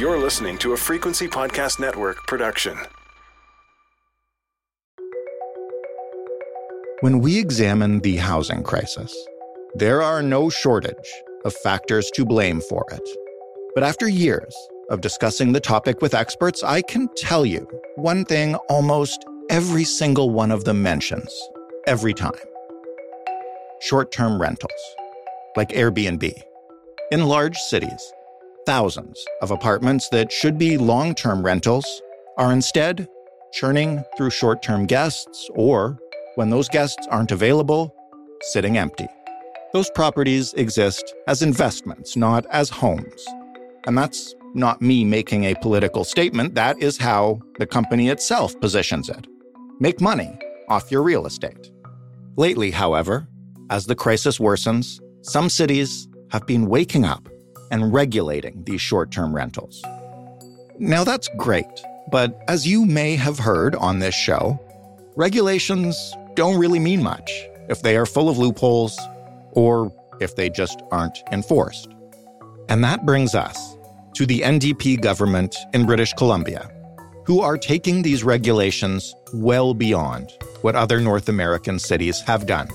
You're listening to a Frequency Podcast Network production. When we examine the housing crisis, there are no shortage of factors to blame for it. But after years of discussing the topic with experts, I can tell you one thing almost every single one of them mentions every time short term rentals, like Airbnb. In large cities, thousands of apartments that should be long term rentals are instead churning through short term guests or when those guests aren't available, sitting empty. Those properties exist as investments, not as homes. And that's not me making a political statement, that is how the company itself positions it. Make money off your real estate. Lately, however, as the crisis worsens, some cities have been waking up and regulating these short term rentals. Now, that's great, but as you may have heard on this show, regulations don't really mean much if they are full of loopholes or if they just aren't enforced. And that brings us to the NDP government in British Columbia, who are taking these regulations well beyond what other North American cities have done.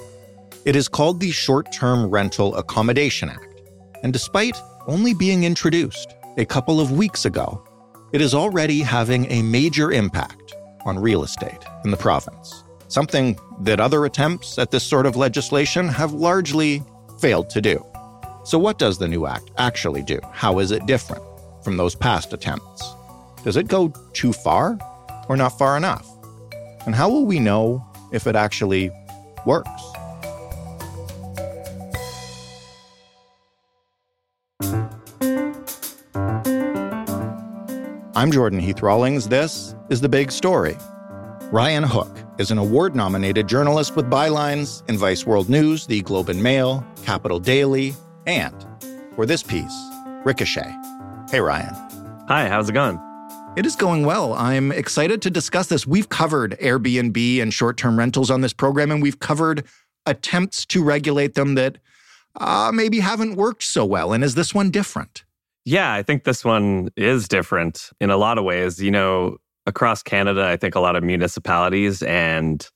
It is called the Short Term Rental Accommodation Act. And despite only being introduced a couple of weeks ago, it is already having a major impact on real estate in the province something that other attempts at this sort of legislation have largely failed to do. So, what does the new act actually do? How is it different from those past attempts? Does it go too far or not far enough? And how will we know if it actually works? I'm Jordan Heath Rawlings. This is The Big Story. Ryan Hook is an award nominated journalist with bylines in Vice World News, The Globe and Mail, Capital Daily, and, for this piece, Ricochet. Hey, Ryan. Hi, how's it going? It is going well. I'm excited to discuss this. We've covered Airbnb and short term rentals on this program, and we've covered attempts to regulate them that uh, maybe haven't worked so well. And is this one different? Yeah, I think this one is different in a lot of ways. You know, across Canada, I think a lot of municipalities and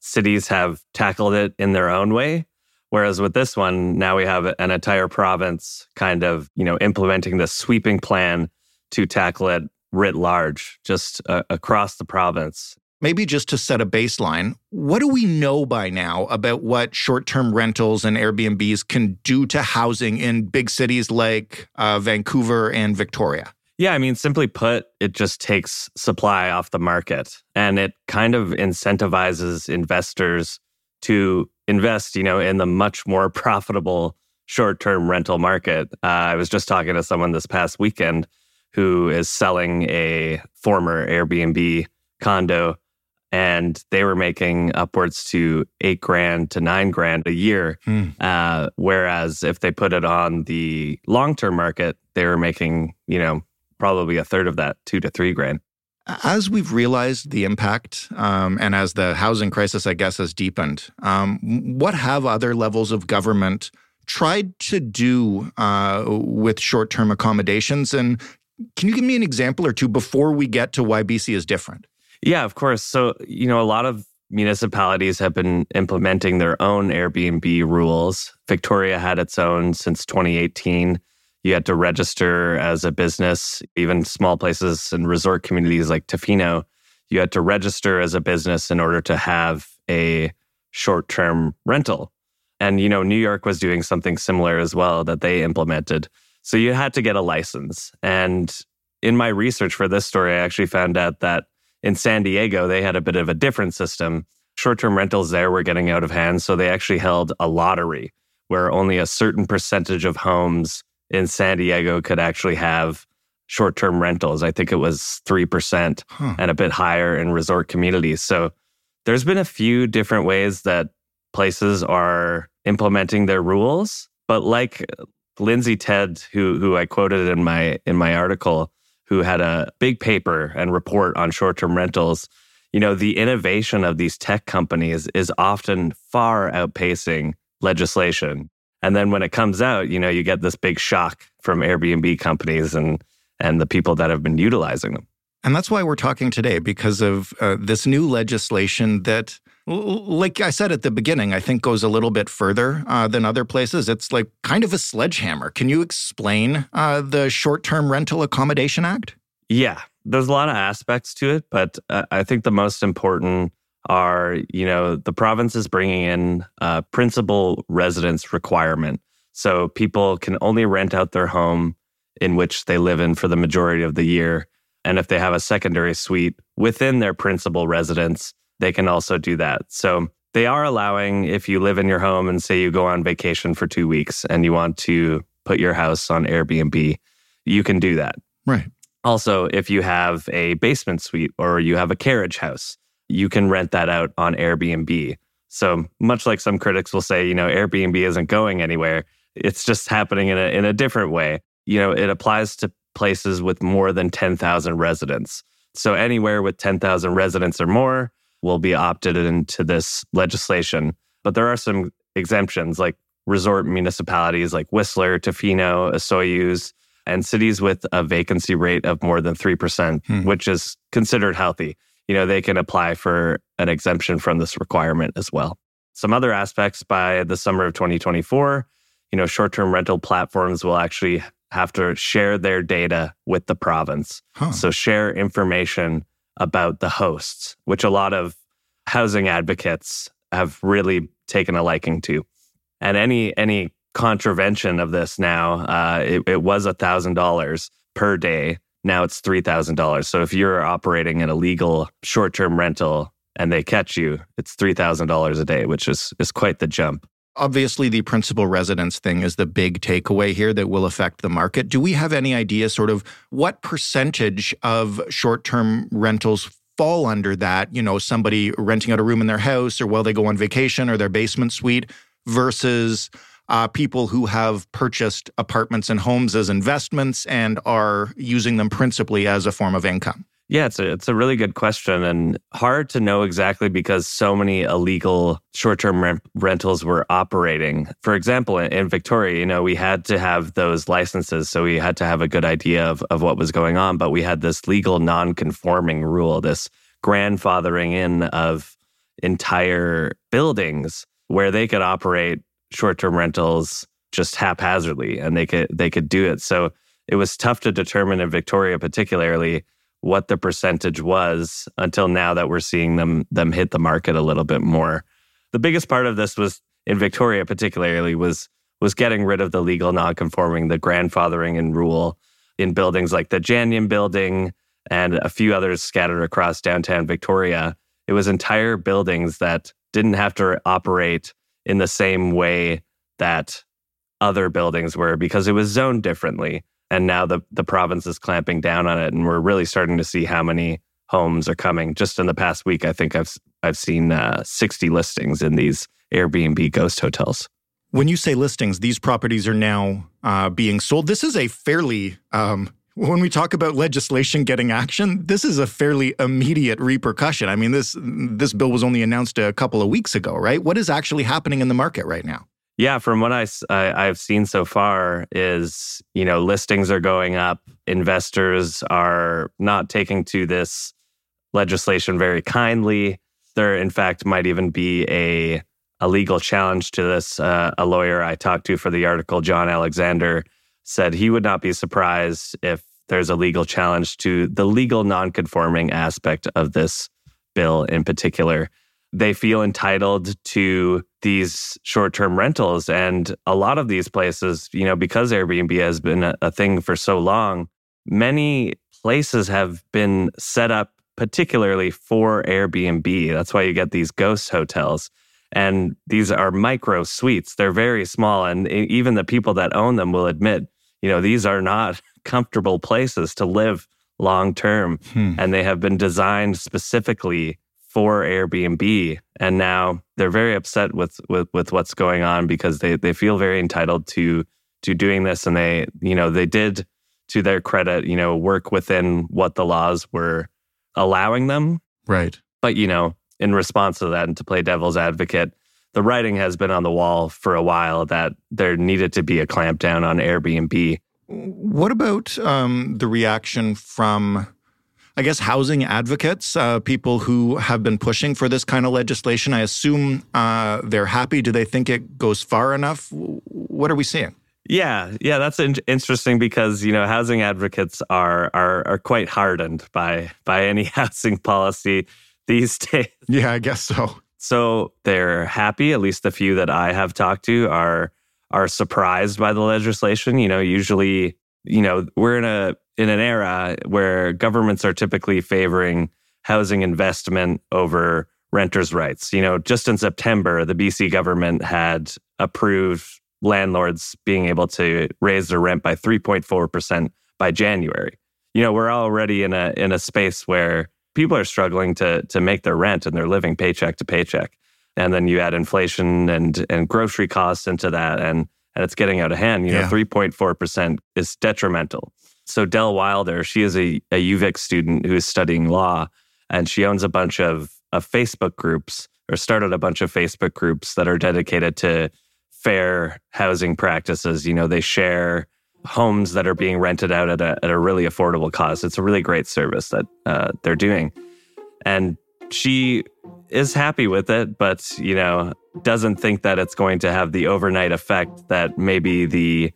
cities have tackled it in their own way. Whereas with this one, now we have an entire province kind of, you know, implementing the sweeping plan to tackle it writ large, just uh, across the province. Maybe just to set a baseline, what do we know by now about what short term rentals and Airbnbs can do to housing in big cities like uh, Vancouver and Victoria? Yeah, I mean, simply put, it just takes supply off the market and it kind of incentivizes investors to invest, you know, in the much more profitable short-term rental market. Uh, I was just talking to someone this past weekend who is selling a former Airbnb condo and they were making upwards to eight grand to nine grand a year. Hmm. Uh, whereas if they put it on the long term market, they were making, you know, probably a third of that, two to three grand. As we've realized the impact, um, and as the housing crisis, I guess, has deepened, um, what have other levels of government tried to do uh, with short term accommodations? And can you give me an example or two before we get to why BC is different? Yeah, of course. So, you know, a lot of municipalities have been implementing their own Airbnb rules. Victoria had its own since 2018. You had to register as a business, even small places and resort communities like Tofino. You had to register as a business in order to have a short term rental. And, you know, New York was doing something similar as well that they implemented. So you had to get a license. And in my research for this story, I actually found out that in San Diego, they had a bit of a different system. Short term rentals there were getting out of hand. So they actually held a lottery where only a certain percentage of homes in San Diego could actually have short term rentals. I think it was 3% huh. and a bit higher in resort communities. So there's been a few different ways that places are implementing their rules. But like Lindsay Tedds, who who I quoted in my in my article, who had a big paper and report on short-term rentals, you know, the innovation of these tech companies is often far outpacing legislation. And then when it comes out, you know, you get this big shock from Airbnb companies and and the people that have been utilizing them. And that's why we're talking today because of uh, this new legislation that like I said at the beginning, I think goes a little bit further uh, than other places. It's like kind of a sledgehammer. Can you explain uh, the Short Term Rental Accommodation Act? Yeah, there's a lot of aspects to it, but uh, I think the most important are, you know, the province is bringing in a principal residence requirement. So people can only rent out their home in which they live in for the majority of the year. And if they have a secondary suite within their principal residence, they can also do that. So they are allowing, if you live in your home and say you go on vacation for two weeks and you want to put your house on Airbnb, you can do that. Right. Also, if you have a basement suite or you have a carriage house, you can rent that out on Airbnb. So much like some critics will say, you know, Airbnb isn't going anywhere. It's just happening in a in a different way. You know, it applies to places with more than 10,000 residents. So anywhere with 10,000 residents or more, will be opted into this legislation. But there are some exemptions like resort municipalities like Whistler, Tofino, Osoyoos, and cities with a vacancy rate of more than 3%, hmm. which is considered healthy. You know, they can apply for an exemption from this requirement as well. Some other aspects by the summer of 2024, you know, short term rental platforms will actually have to share their data with the province. Huh. So, share information about the hosts, which a lot of housing advocates have really taken a liking to. And any any contravention of this now, uh, it, it was a thousand dollars per day. Now it's three thousand dollars. So if you're operating an illegal short term rental and they catch you, it's three thousand dollars a day, which is is quite the jump. Obviously, the principal residence thing is the big takeaway here that will affect the market. Do we have any idea, sort of, what percentage of short term rentals fall under that? You know, somebody renting out a room in their house or while they go on vacation or their basement suite versus uh, people who have purchased apartments and homes as investments and are using them principally as a form of income? Yeah, it's a it's a really good question and hard to know exactly because so many illegal short-term rent- rentals were operating. For example, in, in, Victoria, you know, we had to have those licenses, so we had to have a good idea of of what was going on, but we had this legal non-conforming rule, this grandfathering in of entire buildings where they could operate short-term rentals just haphazardly and they could they could do it. So it was tough to determine in Victoria particularly what the percentage was until now that we're seeing them them hit the market a little bit more. The biggest part of this was in Victoria particularly was was getting rid of the legal non-conforming, the grandfathering and rule in buildings like the Janion building and a few others scattered across downtown Victoria. It was entire buildings that didn't have to operate in the same way that other buildings were because it was zoned differently and now the the province is clamping down on it and we're really starting to see how many homes are coming just in the past week i think i've i've seen uh, 60 listings in these airbnb ghost hotels when you say listings these properties are now uh, being sold this is a fairly um, when we talk about legislation getting action, this is a fairly immediate repercussion. I mean, this this bill was only announced a couple of weeks ago, right? What is actually happening in the market right now? Yeah, from what I, I have seen so far is you know listings are going up. Investors are not taking to this legislation very kindly. There, in fact, might even be a a legal challenge to this. Uh, a lawyer I talked to for the article, John Alexander, said he would not be surprised if there's a legal challenge to the legal nonconforming aspect of this bill in particular they feel entitled to these short-term rentals. And a lot of these places you know because airbnb has been a, a, thing for so long many places have been set up particularly for airbnb. That's why you get these ghost hotels. And these are micro suites. They're very small. And even the people that own them will admit you know these are not comfortable places to live long term. Hmm. And they have been designed specifically for Airbnb. And now they're very upset with, with, with what's going on because they, they feel very entitled to, to doing this. And they, you know, they did, to their credit, you know, work within what the laws were allowing them. Right. But, you know, in response to that and to play devil's advocate, the writing has been on the wall for a while that there needed to be a clampdown on Airbnb. What about um, the reaction from, I guess, housing advocates, uh, people who have been pushing for this kind of legislation? I assume uh, they're happy. Do they think it goes far enough? What are we seeing? Yeah, yeah, that's in- interesting because you know housing advocates are are are quite hardened by by any housing policy these days. Yeah, I guess so. So they're happy. At least the few that I have talked to are are surprised by the legislation. You know, usually, you know, we're in a in an era where governments are typically favoring housing investment over renters' rights. You know, just in September, the BC government had approved landlords being able to raise their rent by 3.4% by January. You know, we're already in a in a space where people are struggling to to make their rent and they're living paycheck to paycheck. And then you add inflation and and grocery costs into that and and it's getting out of hand. You know, Yeah. 3.4% is detrimental. So Del Wilder, she is a, a UVic student who is studying law and she owns a bunch of, of Facebook groups or started a bunch of Facebook groups that are dedicated to fair housing practices. You know, they share homes that are being rented out at a, at a really affordable cost. It's a really great service that uh, they're doing. And she is happy with it, but, you know, doesn't think that it's going to have the overnight effect that maybe the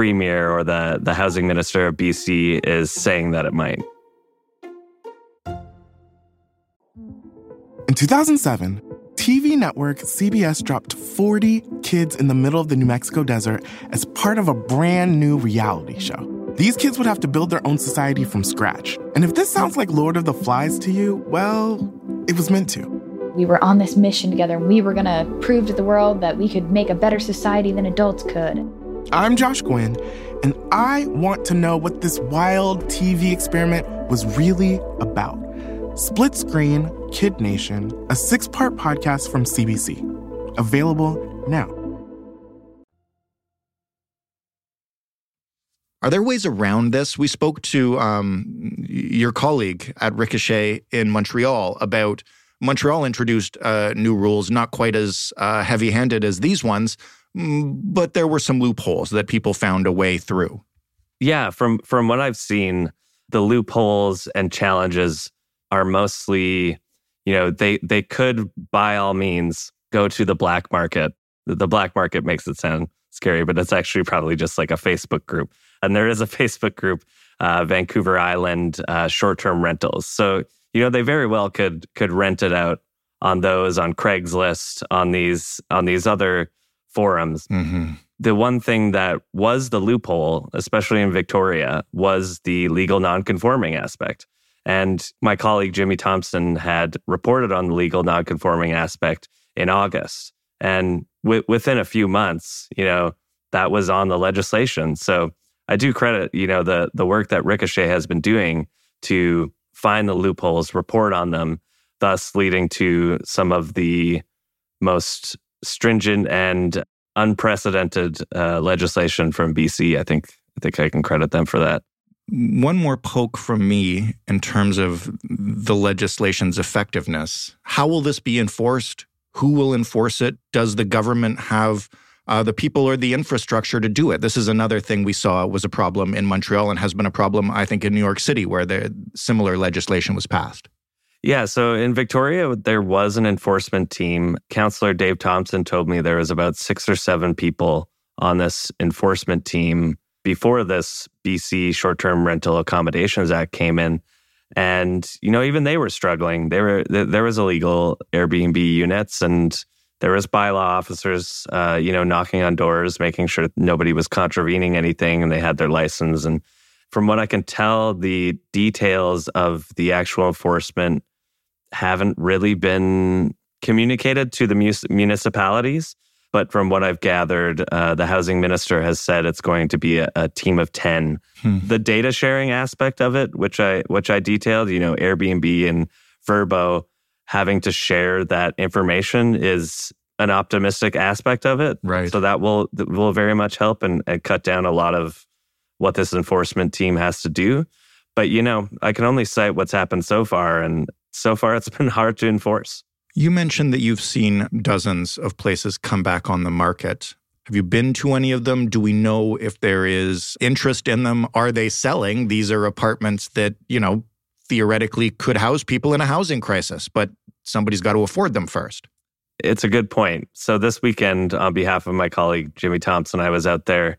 premier or the, the housing minister of BC is saying that it might. In 2007, TV network CBS dropped 40 kids in the middle of the New Mexico desert as part of a brand new reality show. These kids would have to build their own society from scratch. And if this sounds like Lord of the Flies to you, well, it was meant to. We were on this mission together and we were going to prove to the world that we could make a better society than adults could. I'm Josh Gwynn, and I want to know what this wild TV experiment was really about. Split Screen Kid Nation, a six part podcast from CBC. Available now. Are there ways around this? We spoke to um, your colleague at Ricochet in Montreal about Montreal introduced uh, new rules, not quite as uh, heavy handed as these ones, but there were some loopholes that people found a way through. Yeah, from from what I've seen, the loopholes and challenges are mostly, you know, they they could by all means go to the black market. The- black market makes it sound scary, but it's actually probably just like a Facebook group. And there is a Facebook group, uh, Vancouver Island uh, short term rentals. So you know they very well could could rent it out on those on Craigslist on these on these other forums Mm-hmm. the one thing that was the loophole, especially in Victoria, was the legal nonconforming aspect. And my colleague Jimmy Thompson had reported on the legal nonconforming aspect in August. And wi- within a few months, you know, that was on the legislation. So I do credit, you know, the the work that Ricochet has been doing to find the loopholes, report on them, thus leading to some of the most stringent and unprecedented uh, legislation from BC. I think I think I can credit them for that. One more poke from me in terms of the legislation's effectiveness. How will this be enforced? Who will enforce it? Does the government have uh, the people or the infrastructure to do it? This is another thing we saw was a problem in Montreal and has been a problem, I think, in New York City, where the similar legislation was passed. Yeah, so in Victoria, there was an enforcement team. Counselor Dave Thompson told me there was about six or seven people on this enforcement team before this BC Short Term Rental Accommodations Act came in. And, you know, even they were struggling. They were, th- there was illegal Airbnb units and there was bylaw officers, uh, you know, knocking on doors, making sure nobody was contravening anything and they had their license. And from what I can tell, the details of the actual enforcement haven't really been communicated to the mus- municipalities. But from what I've gathered, uh, the housing minister has said it's going to be a, a team of 10. Hmm. The data sharing aspect of it, which I which I detailed, you know, Airbnb and Vrbo having to share that information is an optimistic aspect of it. Right. So that will that will very much help and, and cut down a lot of what this enforcement team has to do. But you know, I can only cite what's happened so far, and so far it's been hard to enforce. You mentioned that you've seen dozens of places come back on the market. Have you been to any of them? Do we know if there is interest in them? Are they selling? These are apartments that, you know, theoretically could house people in a housing crisis, but somebody's got to afford them first. It's a good point. So this weekend, on behalf of my colleague Jimmy Thompson, I was out there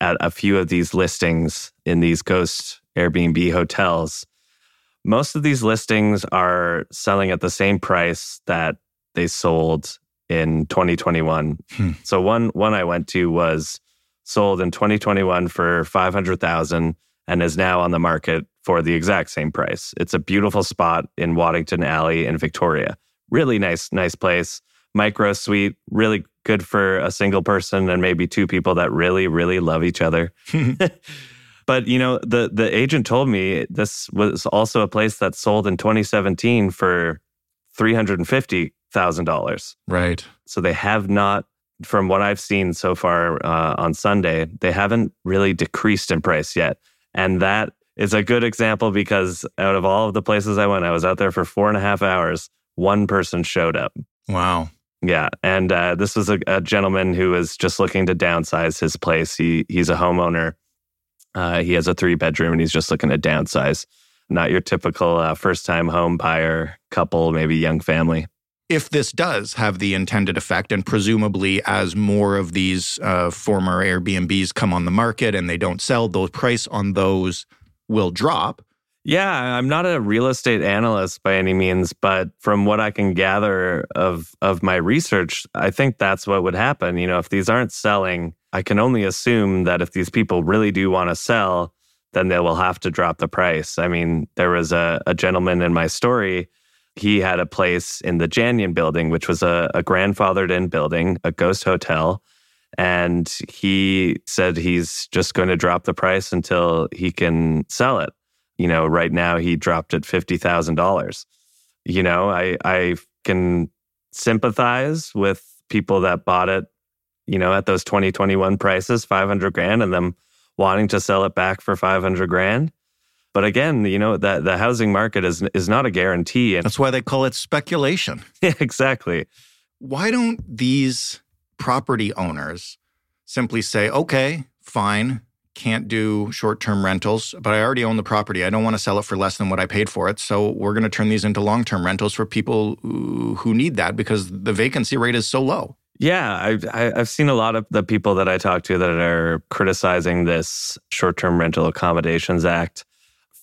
at a few of these listings in these ghost Airbnb hotels. Most of these listings are selling at the same price that they sold in 2021. Hmm. So one one I went to was sold in 2021 for 500,000 and is now on the market for the exact same price. It's a beautiful spot in Waddington Alley in Victoria. Really nice nice place. Micro suite, really good for a single person and maybe two people that really really love each other. But you know, the the agent told me this was also a place that sold in 2017 for three hundred and fifty thousand dollars. Right. So they have not, from what I've seen so far uh, on Sunday, they haven't really decreased in price yet, and that is a good example because out of all of the places I went, I was out there for four and a half hours. One person showed up. Wow. Yeah, and uh, this was a, a, gentleman who was just looking to downsize his place. He he's a homeowner, uh, he has a three bedroom and he's just looking to downsize. Not your typical uh, first time home buyer couple, maybe young family. If this does have the intended effect, and presumably as more of these uh, former Airbnbs come on the market and they don't sell, the price on those will drop. Yeah, I'm not a real estate analyst by any means, but from what I can gather of of my research, I think that's what would happen. You know, if these aren't selling, I can only assume that if these people really do want to sell, then they will have to drop the price. I mean, there was a, a gentleman in my story. He had a place in the Janion building, which was a, a grandfathered in building, a ghost hotel. And he said he's just going to drop the price until he can sell it. You know, right now he dropped it $50,000. You know, I, I can sympathize with people that bought it you know, at those 2021 prices, 500 grand, and them wanting to sell it back for 500 grand. But again, you know, that the housing market is is not a guarantee. And that's why they call it speculation. Yeah, exactly. Why don't these property owners simply say, okay, fine, can't do short term rentals, but I already own the property. I don't want to sell it for less than what I paid for it. So we're going to turn these into long term rentals for people who need that because the vacancy rate is so low. Yeah, I've I've seen a lot of the people that I talk to that are criticizing this short-term rental accommodations act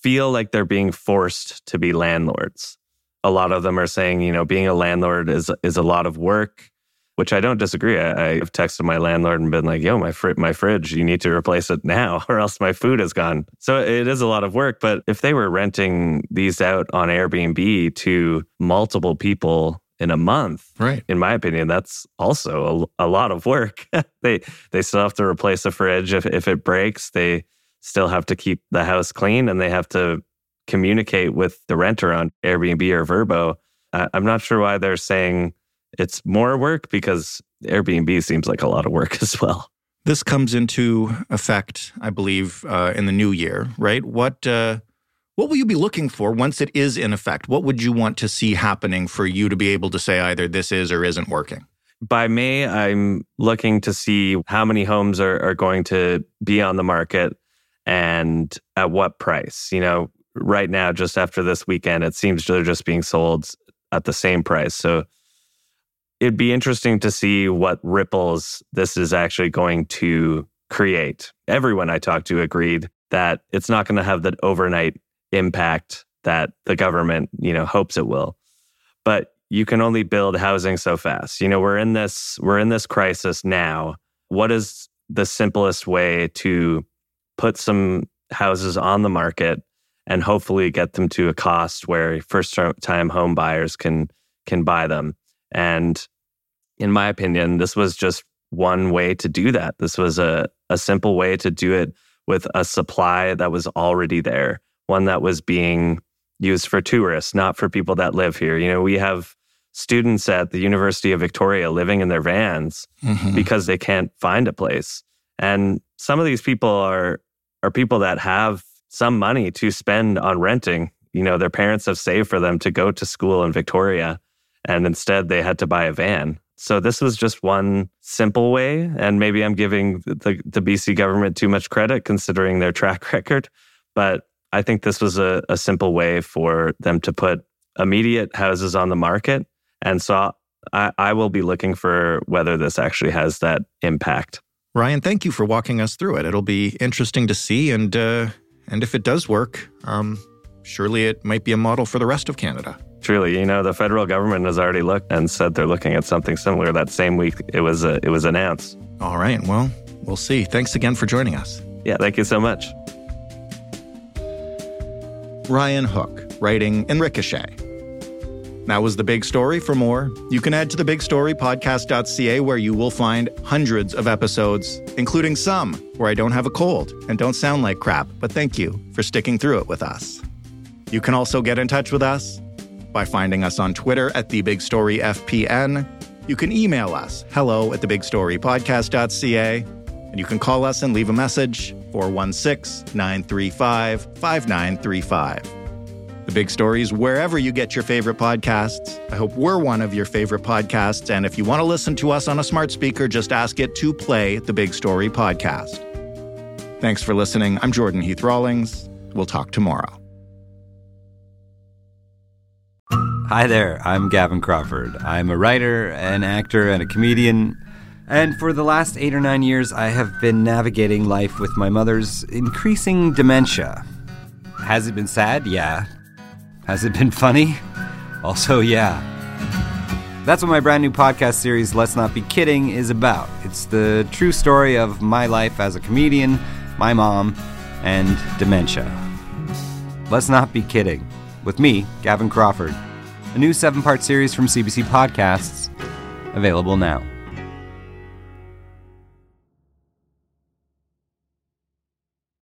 feel like they're being forced to be landlords. A lot of them are saying, you know, being a landlord is is a lot of work, which I don't disagree. I, have texted my landlord and been like, "Yo, my fr- my fridge, you need to replace it now, or else my food is gone." So it is a lot of work. But if they were renting these out on Airbnb to multiple people in a month. Right. In my opinion, that's also a, a lot of work. they they still have to replace the fridge if if it breaks. They still have to keep the house clean and they have to communicate with the renter on Airbnb or Vrbo. Uh, I'm not sure why they're saying it's more work because Airbnb seems like a lot of work as well. This comes into effect, I believe, uh, in the new year, right? What uh, what will you be looking for once it is in effect? What would you want to see happening for you to be able to say either this is or isn't working? By May, I'm looking to see how many homes are, are going to be on the market and at what price. You know, right now, just after this weekend, it seems they're just being sold at the same price. So it'd be interesting to see what ripples this is actually going to create. Everyone I talked to agreed that it's not going to have that overnight impact that the government, you know, hopes it will. But you can only build housing so fast. You know, we're in this we're in this crisis now. What is the simplest way to put some houses on the market and hopefully get them to a cost where first time home buyers can can buy them? And in my opinion, this was just one way to do that. This was a, a simple way to do it with a supply that was already there, one that was being used for tourists, not for people that live here. You know, we have students at the University of Victoria living in their vans mm-hmm. because they can't find a place. And some of these people are are people that have some money to spend on renting. You know, their parents have saved for them to go to school in Victoria and instead they had to buy a van. So this was just one simple way and maybe I'm giving the the BC government too much credit considering their track record, but I think this was a, a simple way for them to put immediate houses on the market and so I, I will be looking for whether this actually has that impact. Ryan, thank you for walking us through it. It'll be interesting to see, and uh, and if it does work, um, surely it might be a model for the rest of Canada. Truly, you know, the federal government has already looked and said they're looking at something similar that same week it was uh, it was announced. All right, well, we'll see. Thanks again for joining us. Yeah, thank you so much. Ryan Hook, writing in Ricochet. That was the big story. For more, you can head to thebigstorypodcast.ca where you will find hundreds of episodes, including some where I don't have a cold and don't sound like crap, but thank you for sticking through it with us. You can also get in touch with us by finding us on Twitter at thebigstoryfpn. You can email us, hello at thebigstorypodcast.ca, and you can call us and leave a message 416 935 5935. The Big Stories, wherever you get your favorite podcasts. I hope we're one of your favorite podcasts. And if you want to listen to us on a smart speaker, just ask it to play the Big Story podcast. Thanks for listening. I'm Jordan Heath Rawlings. We'll talk tomorrow. Hi there, I'm Gavin Crawford. I'm a writer, an actor, and a comedian. And for the last eight or nine years, I have been navigating life with my mother's increasing dementia. Has it been sad? Yeah. Has it been funny? Also, yeah. That's what my brand new podcast series, Let's Not Be Kidding, is about. It's the true story of my life as a comedian, my mom, and dementia. Let's Not Be Kidding, with me, Gavin Crawford. A new seven part series from CBC Podcasts, available now.